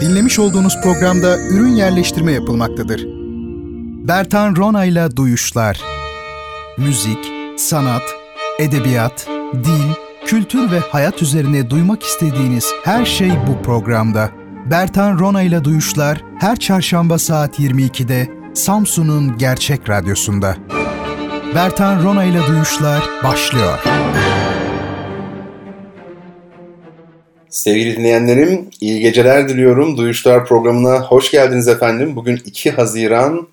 Dinlemiş olduğunuz programda ürün yerleştirme yapılmaktadır. Bertan Rona ile Duyuşlar Müzik, sanat, edebiyat, dil, kültür ve hayat üzerine duymak istediğiniz her şey bu programda. Bertan Rona ile Duyuşlar her çarşamba saat 22'de Samsun'un Gerçek Radyosu'nda. Bertan Rona ile Duyuşlar başlıyor. Sevgili dinleyenlerim, iyi geceler diliyorum. Duyuşlar programına hoş geldiniz efendim. Bugün 2 Haziran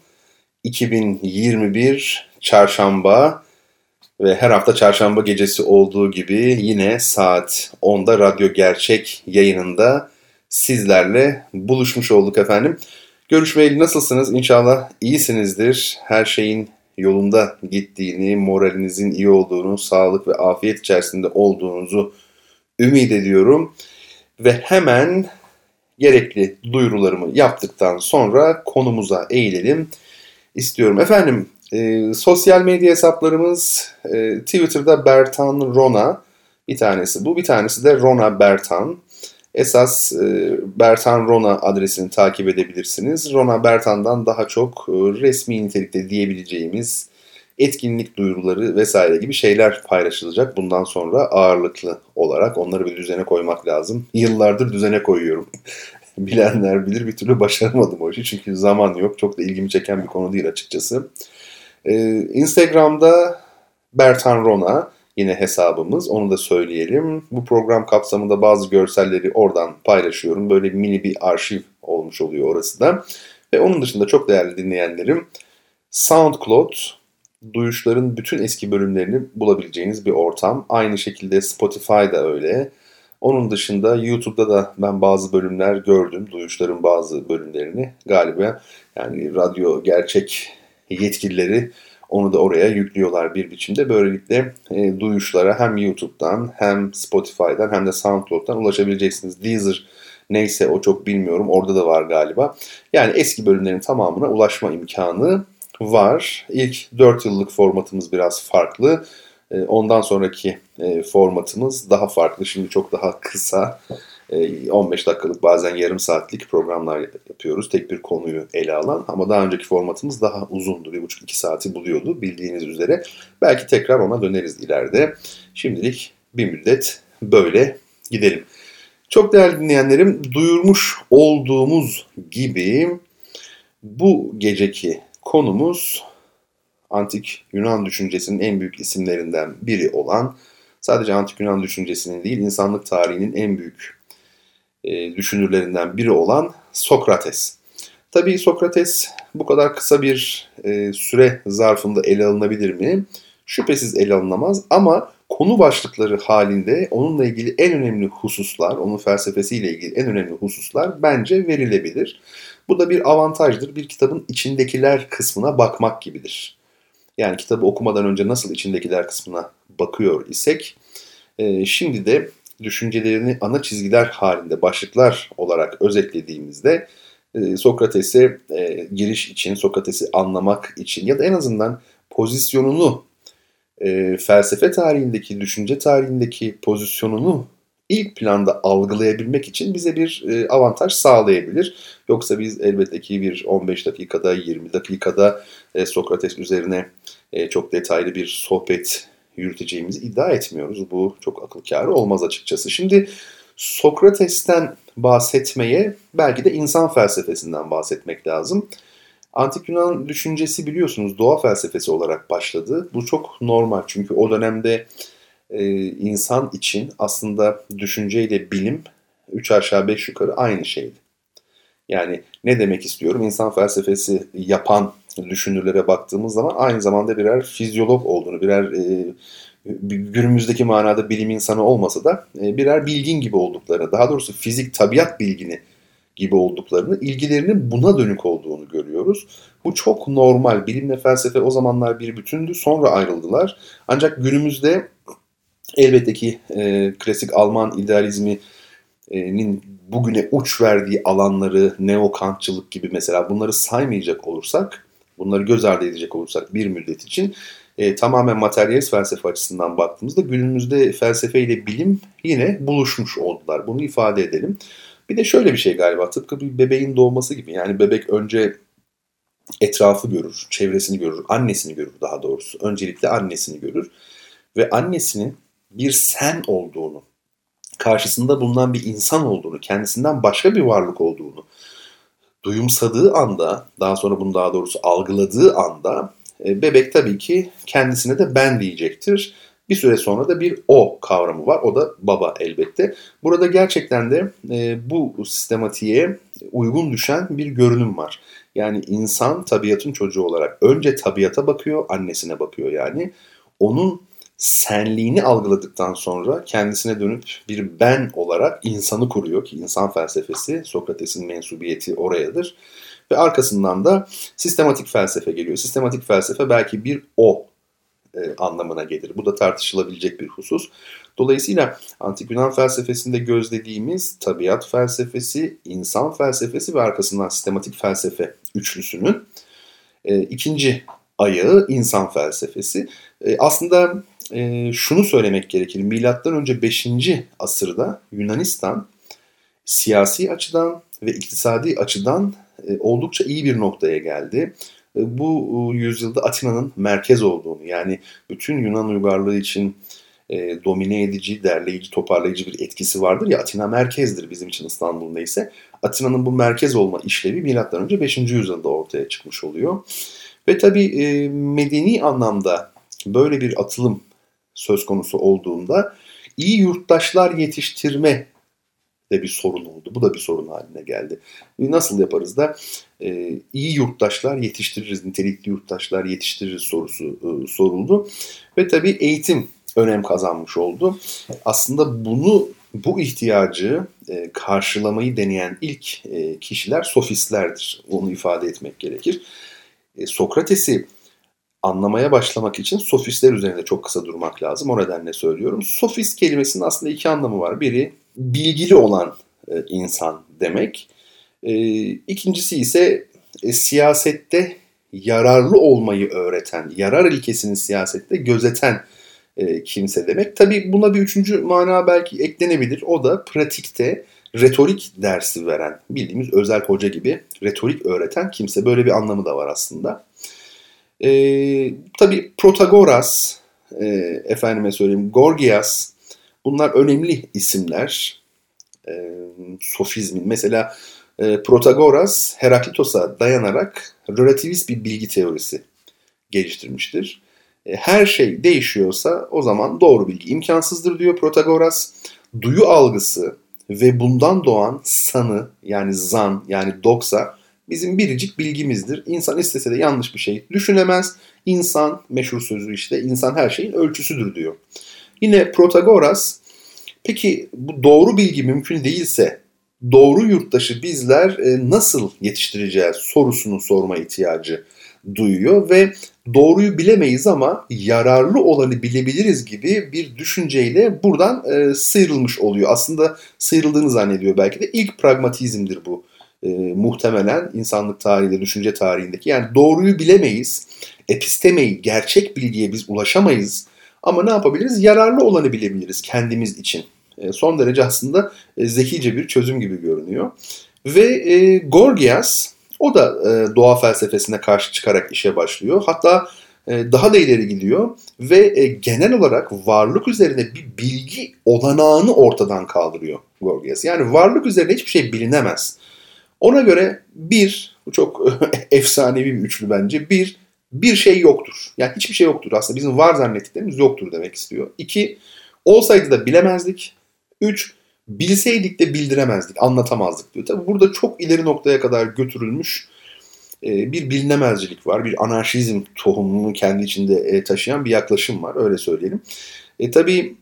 2021 Çarşamba ve her hafta çarşamba gecesi olduğu gibi yine saat 10'da Radyo Gerçek yayınında sizlerle buluşmuş olduk efendim. Görüşmeyeli nasılsınız? İnşallah iyisinizdir. Her şeyin yolunda gittiğini, moralinizin iyi olduğunu, sağlık ve afiyet içerisinde olduğunuzu ümit ediyorum. Ve hemen gerekli duyurularımı yaptıktan sonra konumuza eğilelim istiyorum. Efendim e, sosyal medya hesaplarımız e, Twitter'da Bertan Rona bir tanesi bu bir tanesi de Rona Bertan. Esas e, Bertan Rona adresini takip edebilirsiniz. Rona Bertan'dan daha çok e, resmi nitelikte diyebileceğimiz etkinlik duyuruları vesaire gibi şeyler paylaşılacak bundan sonra ağırlıklı olarak. Onları bir düzene koymak lazım. Yıllardır düzene koyuyorum. Bilenler bilir bir türlü başaramadım o işi çünkü zaman yok. Çok da ilgimi çeken bir konu değil açıkçası. Ee, Instagram'da Bertan Rona yine hesabımız. Onu da söyleyelim. Bu program kapsamında bazı görselleri oradan paylaşıyorum. Böyle mini bir arşiv olmuş oluyor orası da. Ve onun dışında çok değerli dinleyenlerim SoundCloud duyuşların bütün eski bölümlerini bulabileceğiniz bir ortam. Aynı şekilde Spotify'da öyle. Onun dışında YouTube'da da ben bazı bölümler gördüm. Duyuşların bazı bölümlerini galiba yani radyo gerçek yetkilileri onu da oraya yüklüyorlar bir biçimde. Böylelikle e, duyuşlara hem YouTube'dan hem Spotify'dan hem de SoundCloud'dan ulaşabileceksiniz. Deezer neyse o çok bilmiyorum. Orada da var galiba. Yani eski bölümlerin tamamına ulaşma imkanı var. İlk 4 yıllık formatımız biraz farklı. Ee, ondan sonraki e, formatımız daha farklı. Şimdi çok daha kısa, 15 e, dakikalık bazen yarım saatlik programlar yapıyoruz. Tek bir konuyu ele alan ama daha önceki formatımız daha uzundu. Bir buçuk iki saati buluyordu bildiğiniz üzere. Belki tekrar ona döneriz ileride. Şimdilik bir müddet böyle gidelim. Çok değerli dinleyenlerim duyurmuş olduğumuz gibi bu geceki konumuz antik Yunan düşüncesinin en büyük isimlerinden biri olan, sadece antik Yunan düşüncesinin değil, insanlık tarihinin en büyük e, düşünürlerinden biri olan Sokrates. Tabii Sokrates bu kadar kısa bir e, süre zarfında ele alınabilir mi? Şüphesiz ele alınamaz ama konu başlıkları halinde onunla ilgili en önemli hususlar, onun felsefesiyle ilgili en önemli hususlar bence verilebilir. Bu da bir avantajdır. Bir kitabın içindekiler kısmına bakmak gibidir. Yani kitabı okumadan önce nasıl içindekiler kısmına bakıyor isek, e, şimdi de düşüncelerini ana çizgiler halinde başlıklar olarak özetlediğimizde e, Sokrates'e e, giriş için, Sokrates'i anlamak için ya da en azından pozisyonunu felsefe tarihindeki, düşünce tarihindeki pozisyonunu ilk planda algılayabilmek için bize bir e, avantaj sağlayabilir. Yoksa biz elbette ki bir 15 dakikada, 20 dakikada e, Sokrates üzerine e, çok detaylı bir sohbet yürüteceğimizi iddia etmiyoruz. Bu çok akıl kârı olmaz açıkçası. Şimdi Sokrates'ten bahsetmeye belki de insan felsefesinden bahsetmek lazım. Antik Yunan düşüncesi biliyorsunuz doğa felsefesi olarak başladı. Bu çok normal çünkü o dönemde insan için aslında düşünceyle bilim 3 aşağı 5 yukarı aynı şeydi. Yani ne demek istiyorum? İnsan felsefesi yapan düşünürlere baktığımız zaman aynı zamanda birer fizyolog olduğunu, birer e, günümüzdeki manada bilim insanı olmasa da e, birer bilgin gibi olduklarını, daha doğrusu fizik, tabiat bilgini gibi olduklarını, ilgilerinin buna dönük olduğunu görüyoruz. Bu çok normal. Bilimle felsefe o zamanlar bir bütündü, sonra ayrıldılar. Ancak günümüzde elbette ki e, klasik Alman idealizminin bugüne uç verdiği alanları, neokantçılık gibi mesela bunları saymayacak olursak, bunları göz ardı edecek olursak bir müddet için e, tamamen materyalist felsefe açısından baktığımızda günümüzde felsefe ile bilim yine buluşmuş oldular. Bunu ifade edelim. Bir de şöyle bir şey galiba tıpkı bir bebeğin doğması gibi. Yani bebek önce etrafı görür, çevresini görür, annesini görür daha doğrusu. Öncelikle annesini görür ve annesinin bir sen olduğunu, karşısında bulunan bir insan olduğunu, kendisinden başka bir varlık olduğunu duyumsadığı anda, daha sonra bunu daha doğrusu algıladığı anda e, bebek tabii ki kendisine de ben diyecektir. Bir süre sonra da bir o kavramı var. O da baba elbette. Burada gerçekten de e, bu sistematiğe uygun düşen bir görünüm var. Yani insan tabiatın çocuğu olarak önce tabiata bakıyor, annesine bakıyor yani. Onun senliğini algıladıktan sonra kendisine dönüp bir ben olarak insanı kuruyor ki insan felsefesi Sokrates'in mensubiyeti orayadır. Ve arkasından da sistematik felsefe geliyor. Sistematik felsefe belki bir o e, anlamına gelir. Bu da tartışılabilecek bir husus. Dolayısıyla antik Yunan felsefesinde gözlediğimiz tabiat felsefesi, insan felsefesi ve arkasından sistematik felsefe üçlüsünün e, ikinci ayağı insan felsefesi. E, aslında e, şunu söylemek gerekir. Milattan önce 5. asırda Yunanistan siyasi açıdan ve iktisadi açıdan e, oldukça iyi bir noktaya geldi. E, bu e, yüzyılda Atina'nın merkez olduğunu yani bütün Yunan uygarlığı için e, domine edici, derleyici, toparlayıcı bir etkisi vardır ya Atina merkezdir bizim için İstanbul neyse. Atina'nın bu merkez olma işlevi önce 5. yüzyılda ortaya çıkmış oluyor. Ve tabii e, medeni anlamda böyle bir atılım söz konusu olduğunda iyi yurttaşlar yetiştirme de bir sorun oldu. Bu da bir sorun haline geldi. Nasıl yaparız da e, iyi yurttaşlar yetiştiririz, nitelikli yurttaşlar yetiştiririz sorusu e, soruldu. Ve tabii eğitim önem kazanmış oldu. Aslında bunu bu ihtiyacı e, karşılamayı deneyen ilk e, kişiler sofistlerdir. Onu ifade etmek gerekir. E, Sokrates'i anlamaya başlamak için sofistler üzerinde çok kısa durmak lazım. O nedenle söylüyorum. Sofist kelimesinin aslında iki anlamı var. Biri bilgili olan e, insan demek. E, ikincisi ise e, siyasette yararlı olmayı öğreten, yarar ilkesini siyasette gözeten e, kimse demek. Tabii buna bir üçüncü mana belki eklenebilir. O da pratikte retorik dersi veren, bildiğimiz özel hoca gibi retorik öğreten kimse. Böyle bir anlamı da var aslında. E, tabii Protagoras, e, efendime söyleyeyim Gorgias bunlar önemli isimler. E, sofizmin mesela e, Protagoras Heraklitos'a dayanarak relativist bir bilgi teorisi geliştirmiştir. E, her şey değişiyorsa o zaman doğru bilgi imkansızdır diyor Protagoras. Duyu algısı ve bundan doğan sanı yani zan yani doksa bizim biricik bilgimizdir. İnsan istese de yanlış bir şey düşünemez. İnsan meşhur sözü işte insan her şeyin ölçüsüdür diyor. Yine Protagoras peki bu doğru bilgi mümkün değilse doğru yurttaşı bizler e, nasıl yetiştireceğiz sorusunu sorma ihtiyacı duyuyor ve doğruyu bilemeyiz ama yararlı olanı bilebiliriz gibi bir düşünceyle buradan e, sıyrılmış oluyor. Aslında sıyrıldığını zannediyor belki de ilk pragmatizmdir bu e, muhtemelen insanlık tarihinde, düşünce tarihindeki. Yani doğruyu bilemeyiz, epistemeyi, gerçek bilgiye biz ulaşamayız ama ne yapabiliriz? Yararlı olanı bilebiliriz kendimiz için. E, son derece aslında e, zekice bir çözüm gibi görünüyor. Ve e, Gorgias o da e, doğa felsefesine karşı çıkarak işe başlıyor. Hatta e, daha da ileri gidiyor ve e, genel olarak varlık üzerine bir bilgi olanağını ortadan kaldırıyor Gorgias. Yani varlık üzerine hiçbir şey bilinemez. Ona göre bir, bu çok efsanevi bir üçlü bence. Bir, bir şey yoktur. Yani hiçbir şey yoktur. Aslında bizim var zannettiklerimiz yoktur demek istiyor. İki, olsaydı da bilemezdik. Üç, bilseydik de bildiremezdik, anlatamazdık diyor. Tabi burada çok ileri noktaya kadar götürülmüş e, bir bilinemezcilik var. Bir anarşizm tohumunu kendi içinde e, taşıyan bir yaklaşım var. Öyle söyleyelim. E, tabii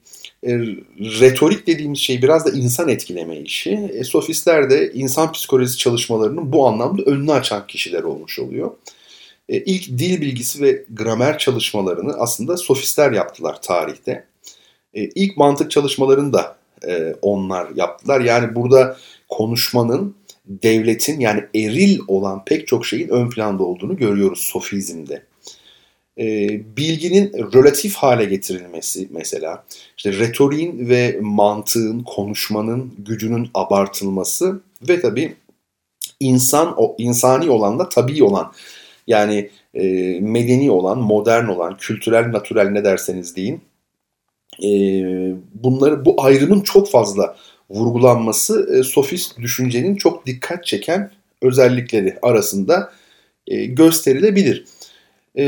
e, retorik dediğimiz şey biraz da insan etkileme işi. E, sofistler de insan psikolojisi çalışmalarının bu anlamda önünü açan kişiler olmuş oluyor. E, ilk dil bilgisi ve gramer çalışmalarını aslında sofistler yaptılar tarihte. E, ilk mantık çalışmalarını da e, onlar yaptılar. Yani burada konuşmanın devletin yani eril olan pek çok şeyin ön planda olduğunu görüyoruz sofizmde. E, bilginin relatif hale getirilmesi mesela, işte retoriğin ve mantığın, konuşmanın gücünün abartılması ve tabii insan o insani olan da tabii olan yani e, medeni olan, modern olan, kültürel, natürel ne derseniz deyin. E, bunları bu ayrımın çok fazla vurgulanması e, sofist düşüncenin çok dikkat çeken özellikleri arasında e, gösterilebilir. E,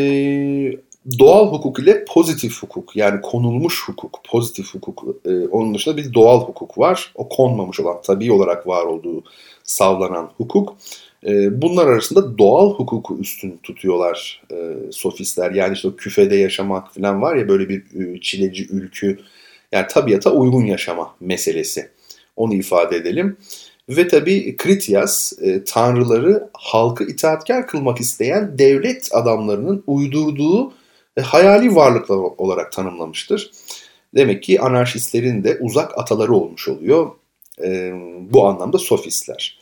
doğal hukuk ile pozitif hukuk yani konulmuş hukuk, pozitif hukuk, e, onun dışında bir doğal hukuk var. O konmamış olan, tabii olarak var olduğu savlanan hukuk. E, bunlar arasında doğal hukuku üstün tutuyorlar e, sofistler. Yani işte o küfede yaşamak falan var ya böyle bir e, çileci ülkü. Yani tabiata uygun yaşama meselesi. Onu ifade edelim. Ve tabi Kritias e, tanrıları halkı itaatkar kılmak isteyen devlet adamlarının uydurduğu e, hayali varlıklar olarak tanımlamıştır. Demek ki anarşistlerin de uzak ataları olmuş oluyor. E, bu anlamda sofistler.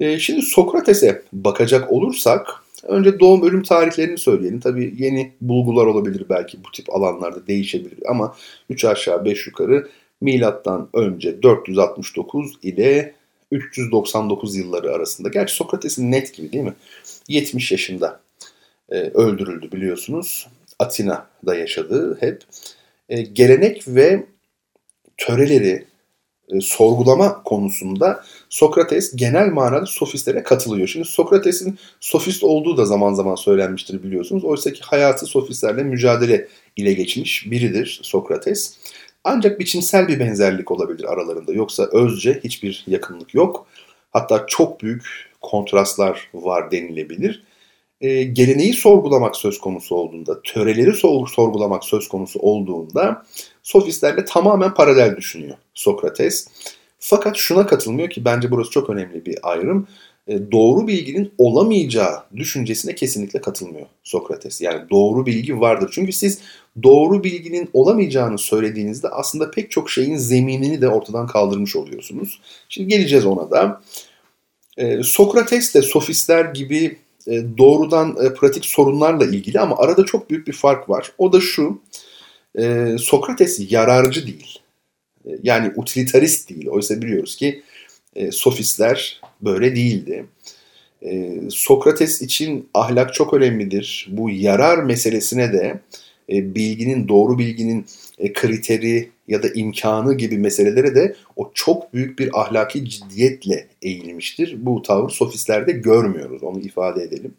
E, şimdi Sokrates'e bakacak olursak önce doğum ölüm tarihlerini söyleyelim. Tabii yeni bulgular olabilir belki bu tip alanlarda değişebilir ama 3 aşağı 5 yukarı milattan önce 469 ile 399 yılları arasında. Gerçi Sokrates'in net gibi değil mi? 70 yaşında e, öldürüldü biliyorsunuz. Atina'da yaşadığı hep. E, gelenek ve töreleri e, sorgulama konusunda Sokrates genel manada sofistlere katılıyor. Şimdi Sokrates'in sofist olduğu da zaman zaman söylenmiştir biliyorsunuz. Oysa ki hayatı sofistlerle mücadele ile geçmiş biridir Sokrates. Ancak biçimsel bir benzerlik olabilir aralarında. Yoksa özce hiçbir yakınlık yok. Hatta çok büyük kontrastlar var denilebilir. E, geleneği sorgulamak söz konusu olduğunda, töreleri sorgulamak söz konusu olduğunda sofistlerle tamamen paralel düşünüyor Sokrates. Fakat şuna katılmıyor ki bence burası çok önemli bir ayrım. E, doğru bilginin olamayacağı düşüncesine kesinlikle katılmıyor Sokrates. Yani doğru bilgi vardır. Çünkü siz doğru bilginin olamayacağını söylediğinizde aslında pek çok şeyin zeminini de ortadan kaldırmış oluyorsunuz. Şimdi geleceğiz ona da. E, Sokrates de sofistler gibi e, doğrudan pratik sorunlarla ilgili ama arada çok büyük bir fark var. O da şu, Sokrates yararcı değil. Yani utilitarist değil. Oysa biliyoruz ki sofistler böyle değildi. E, Sokrates için ahlak çok önemlidir. Bu yarar meselesine de e, bilginin, doğru bilginin e, kriteri ya da imkanı gibi meselelere de o çok büyük bir ahlaki ciddiyetle eğilmiştir. Bu tavır sofistlerde görmüyoruz, onu ifade edelim.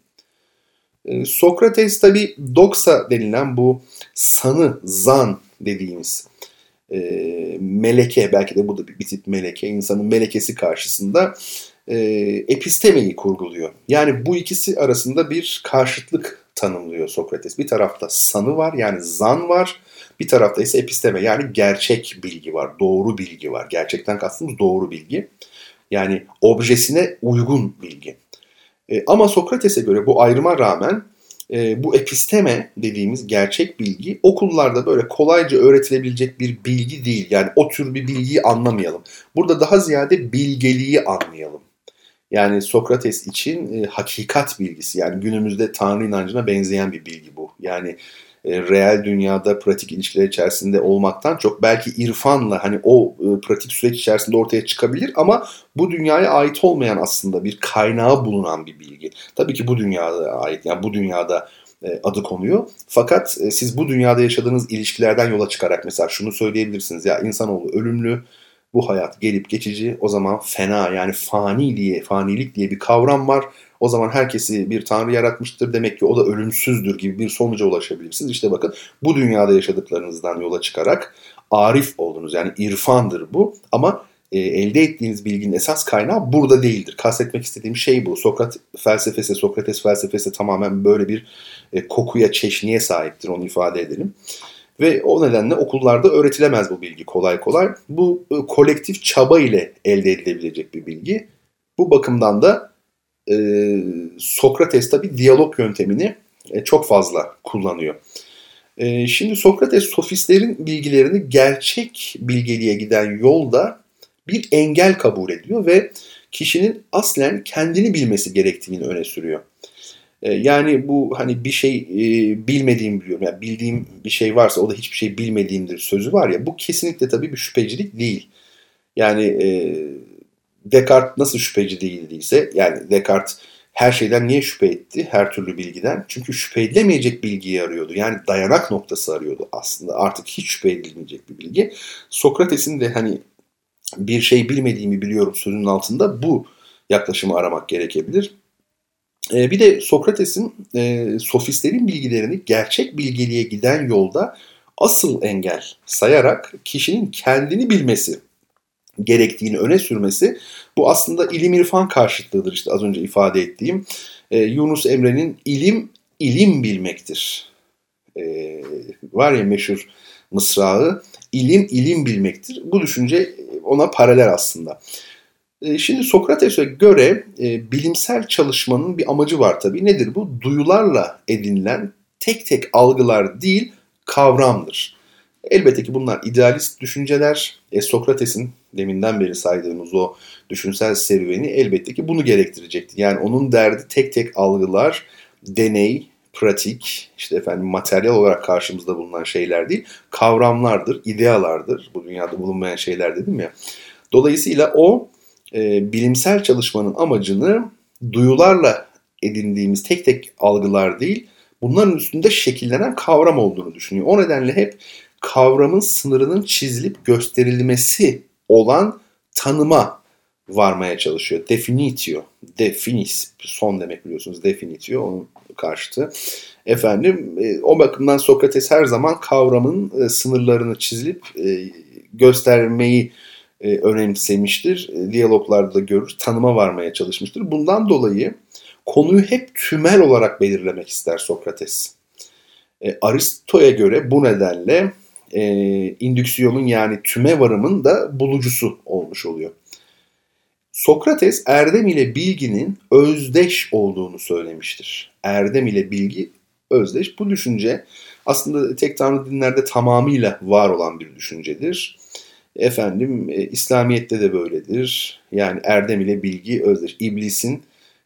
E, Sokrates tabi doksa denilen bu sanı, zan dediğimiz e, meleke, belki de bu da bir, tip meleke, insanın melekesi karşısında e, epistemeyi kurguluyor. Yani bu ikisi arasında bir karşıtlık tanımlıyor Sokrates. Bir tarafta sanı var yani zan var. Bir tarafta ise episteme yani gerçek bilgi var, doğru bilgi var. Gerçekten kastımız doğru bilgi. Yani objesine uygun bilgi. E, ama Sokrates'e göre bu ayrıma rağmen e, bu episteme dediğimiz gerçek bilgi okullarda böyle kolayca öğretilebilecek bir bilgi değil. Yani o tür bir bilgiyi anlamayalım. Burada daha ziyade bilgeliği anlayalım. Yani Sokrates için e, hakikat bilgisi yani günümüzde Tanrı inancına benzeyen bir bilgi bu. Yani e, reel dünyada pratik ilişkiler içerisinde olmaktan çok belki irfanla hani o e, pratik süreç içerisinde ortaya çıkabilir ama bu dünyaya ait olmayan aslında bir kaynağı bulunan bir bilgi. Tabii ki bu dünyada ait yani bu dünyada e, adı konuyor. Fakat e, siz bu dünyada yaşadığınız ilişkilerden yola çıkarak mesela şunu söyleyebilirsiniz ya insanoğlu ölümlü bu hayat gelip geçici o zaman fena yani fani diye fanilik diye bir kavram var. O zaman herkesi bir tanrı yaratmıştır demek ki o da ölümsüzdür gibi bir sonuca ulaşabilirsiniz. İşte bakın bu dünyada yaşadıklarınızdan yola çıkarak arif oldunuz yani irfandır bu ama e, elde ettiğiniz bilginin esas kaynağı burada değildir. Kastetmek istediğim şey bu. Sokrat felsefesi, Sokrates felsefesi tamamen böyle bir e, kokuya, çeşniye sahiptir onu ifade edelim. Ve o nedenle okullarda öğretilemez bu bilgi kolay kolay. Bu e, kolektif çaba ile elde edilebilecek bir bilgi. Bu bakımdan da e, Sokrates tabi diyalog yöntemini e, çok fazla kullanıyor. E, şimdi Sokrates sofistlerin bilgilerini gerçek bilgeliğe giden yolda bir engel kabul ediyor ve kişinin aslen kendini bilmesi gerektiğini öne sürüyor. E, yani bu hani bir şey e, bilmediğim biliyorum. Yani bildiğim bir şey varsa o da hiçbir şey bilmediğimdir sözü var ya bu kesinlikle tabii bir şüphecilik değil. Yani e, Descartes nasıl şüpheci değildiyse yani Descartes her şeyden niye şüphe etti? Her türlü bilgiden. Çünkü şüphe edilemeyecek bilgiyi arıyordu. Yani dayanak noktası arıyordu aslında. Artık hiç şüphe edilmeyecek bir bilgi. Sokrates'in de hani bir şey bilmediğimi biliyorum sözünün altında bu yaklaşımı aramak gerekebilir. Ee, bir de Sokrates'in e, sofistlerin bilgilerini gerçek bilgeliğe giden yolda asıl engel sayarak kişinin kendini bilmesi gerektiğini öne sürmesi bu aslında ilim irfan karşıtlığıdır işte az önce ifade ettiğim. E, Yunus Emre'nin ilim ilim bilmektir. E, var ya meşhur mısrağı ilim ilim bilmektir. Bu düşünce ona paralel aslında. E, şimdi Sokrates'e göre e, bilimsel çalışmanın bir amacı var tabii. Nedir bu? Duyularla edinilen tek tek algılar değil kavramdır. Elbette ki bunlar idealist düşünceler. E, Sokrates'in deminden beri saydığımız o düşünsel serüveni elbette ki bunu gerektirecekti. Yani onun derdi tek tek algılar, deney, pratik, işte efendim materyal olarak karşımızda bulunan şeyler değil, kavramlardır, idealardır. Bu dünyada bulunmayan şeyler dedim ya. Dolayısıyla o e, bilimsel çalışmanın amacını duyularla edindiğimiz tek tek algılar değil, bunların üstünde şekillenen kavram olduğunu düşünüyor. O nedenle hep kavramın sınırının çizilip gösterilmesi olan tanıma varmaya çalışıyor. Definitio, definis, son demek biliyorsunuz definitio, onun karşıtı. Efendim e, o bakımdan Sokrates her zaman kavramın e, sınırlarını çizilip e, göstermeyi önemsemiştir. Diyaloglarda da görür, tanıma varmaya çalışmıştır. Bundan dolayı konuyu hep tümel olarak belirlemek ister Sokrates. Aristo'ya göre bu nedenle e, indüksiyonun yani tüme varımın da bulucusu olmuş oluyor. Sokrates erdem ile bilginin özdeş olduğunu söylemiştir. Erdem ile bilgi özdeş. Bu düşünce aslında tek tanrı dinlerde tamamıyla var olan bir düşüncedir. Efendim e, İslamiyet'te de böyledir. Yani erdem ile bilgi özdeş. İblisin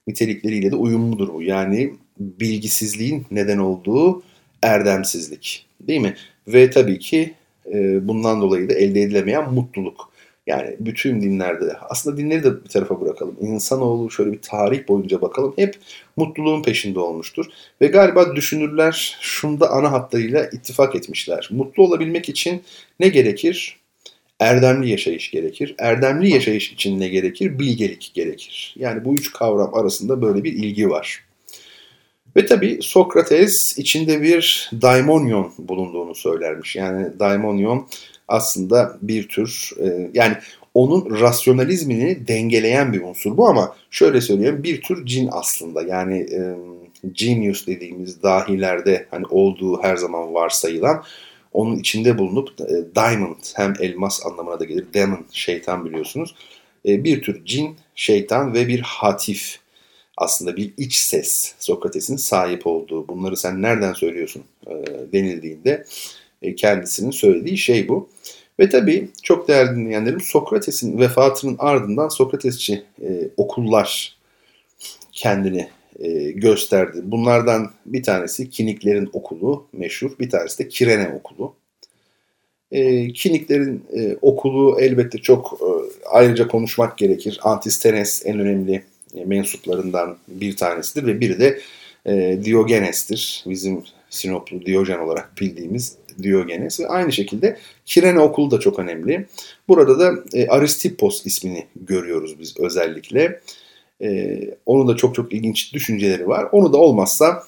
nitelikleriyle de uyumludur bu. Yani bilgisizliğin neden olduğu erdemsizlik. Değil mi? Ve tabii ki e, bundan dolayı da elde edilemeyen mutluluk. Yani bütün dinlerde aslında dinleri de bir tarafa bırakalım. İnsanoğlu şöyle bir tarih boyunca bakalım hep mutluluğun peşinde olmuştur. Ve galiba düşünürler şunda ana hatlarıyla ittifak etmişler. Mutlu olabilmek için ne gerekir? Erdemli yaşayış gerekir. Erdemli yaşayış için ne gerekir? Bilgelik gerekir. Yani bu üç kavram arasında böyle bir ilgi var. Ve tabi Sokrates içinde bir daimonion bulunduğunu söylermiş. Yani daimonion aslında bir tür e, yani onun rasyonalizmini dengeleyen bir unsur bu ama şöyle söyleyeyim bir tür cin aslında. Yani e, genius dediğimiz dahilerde hani olduğu her zaman varsayılan onun içinde bulunup e, diamond hem elmas anlamına da gelir. Demon şeytan biliyorsunuz. E, bir tür cin, şeytan ve bir hatif aslında bir iç ses Sokrates'in sahip olduğu. Bunları sen nereden söylüyorsun e, denildiğinde e, kendisinin söylediği şey bu. Ve tabii çok değerli dinleyenlerim Sokrates'in vefatının ardından Sokratesçi e, okullar kendini gösterdi. Bunlardan bir tanesi Kiniklerin okulu meşhur, bir tanesi de Kirene okulu. E, Kiniklerin e, okulu elbette çok e, ayrıca konuşmak gerekir. Antistenes en önemli mensuplarından bir tanesidir ve biri de e, Diogenes'tir. Bizim Sinoplu Diyojen olarak bildiğimiz Diogenes ve aynı şekilde Kirene okulu da çok önemli. Burada da e, Aristippos ismini görüyoruz biz özellikle. E, onun da çok çok ilginç düşünceleri var. Onu da olmazsa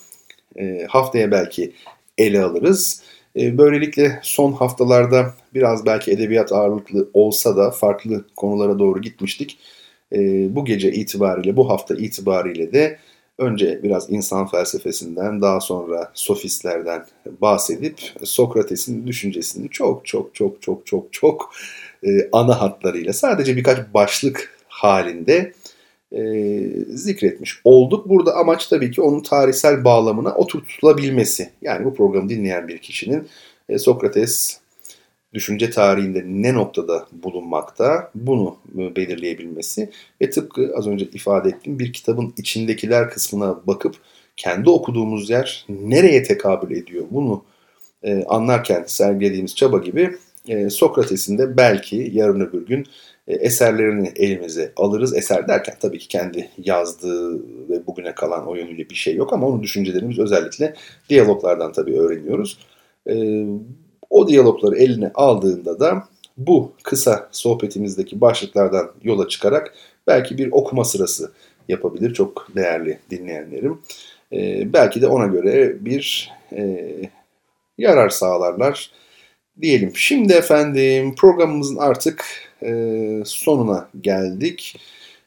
e, haftaya belki ele alırız. E, böylelikle son haftalarda biraz belki edebiyat ağırlıklı olsa da farklı konulara doğru gitmiştik e, bu gece itibariyle, bu hafta itibariyle de önce biraz insan felsefesinden, daha sonra sofistlerden bahsedip Sokrates'in düşüncesini çok çok çok çok çok çok e, ana hatlarıyla sadece birkaç başlık halinde e, zikretmiş olduk. Burada amaç tabii ki onun tarihsel bağlamına oturtulabilmesi. Yani bu programı dinleyen bir kişinin e, Sokrates düşünce tarihinde ne noktada bulunmakta bunu belirleyebilmesi ve tıpkı az önce ifade ettiğim bir kitabın içindekiler kısmına bakıp kendi okuduğumuz yer nereye tekabül ediyor bunu e, anlarken sergilediğimiz çaba gibi e, Sokrates'in de belki yarın öbür gün e, eserlerini elimize alırız. Eser derken tabii ki kendi yazdığı ve bugüne kalan o yönüyle bir şey yok ama onun düşüncelerimiz özellikle diyaloglardan tabii öğreniyoruz. E, o diyalogları eline aldığında da bu kısa sohbetimizdeki başlıklardan yola çıkarak belki bir okuma sırası yapabilir çok değerli dinleyenlerim. E, belki de ona göre bir e, yarar sağlarlar diyelim. Şimdi efendim programımızın artık e, sonuna geldik.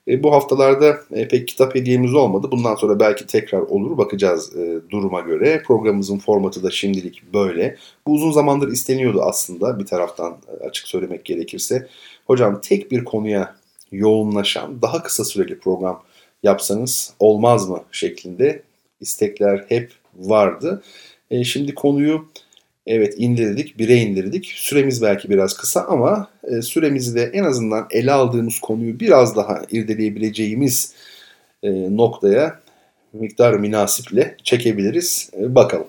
E, bu haftalarda e, pek kitap hediyemiz olmadı. Bundan sonra belki tekrar olur. Bakacağız e, duruma göre. Programımızın formatı da şimdilik böyle. Bu uzun zamandır isteniyordu aslında bir taraftan e, açık söylemek gerekirse. Hocam tek bir konuya yoğunlaşan daha kısa süreli program yapsanız olmaz mı şeklinde istekler hep vardı. E, şimdi konuyu evet indirdik, bire indirdik. Süremiz belki biraz kısa ama e, süremizi de en azından ele aldığımız konuyu biraz daha irdeleyebileceğimiz e, noktaya miktar münasiple çekebiliriz. E, bakalım.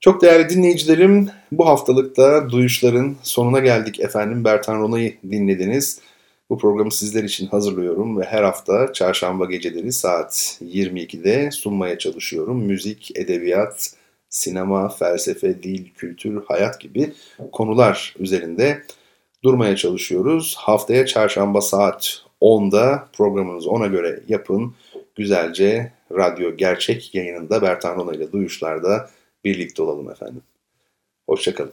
Çok değerli dinleyicilerim, bu haftalıkta Duyuşların sonuna geldik efendim. Bertan Rona'yı dinlediniz. Bu programı sizler için hazırlıyorum ve her hafta çarşamba geceleri saat 22'de sunmaya çalışıyorum. Müzik, edebiyat, sinema, felsefe, dil, kültür, hayat gibi konular üzerinde durmaya çalışıyoruz. Haftaya çarşamba saat 10'da programınızı ona göre yapın. Güzelce radyo gerçek yayınında Bertan Rona ile Duyuşlar'da birlikte olalım efendim. Hoşçakalın.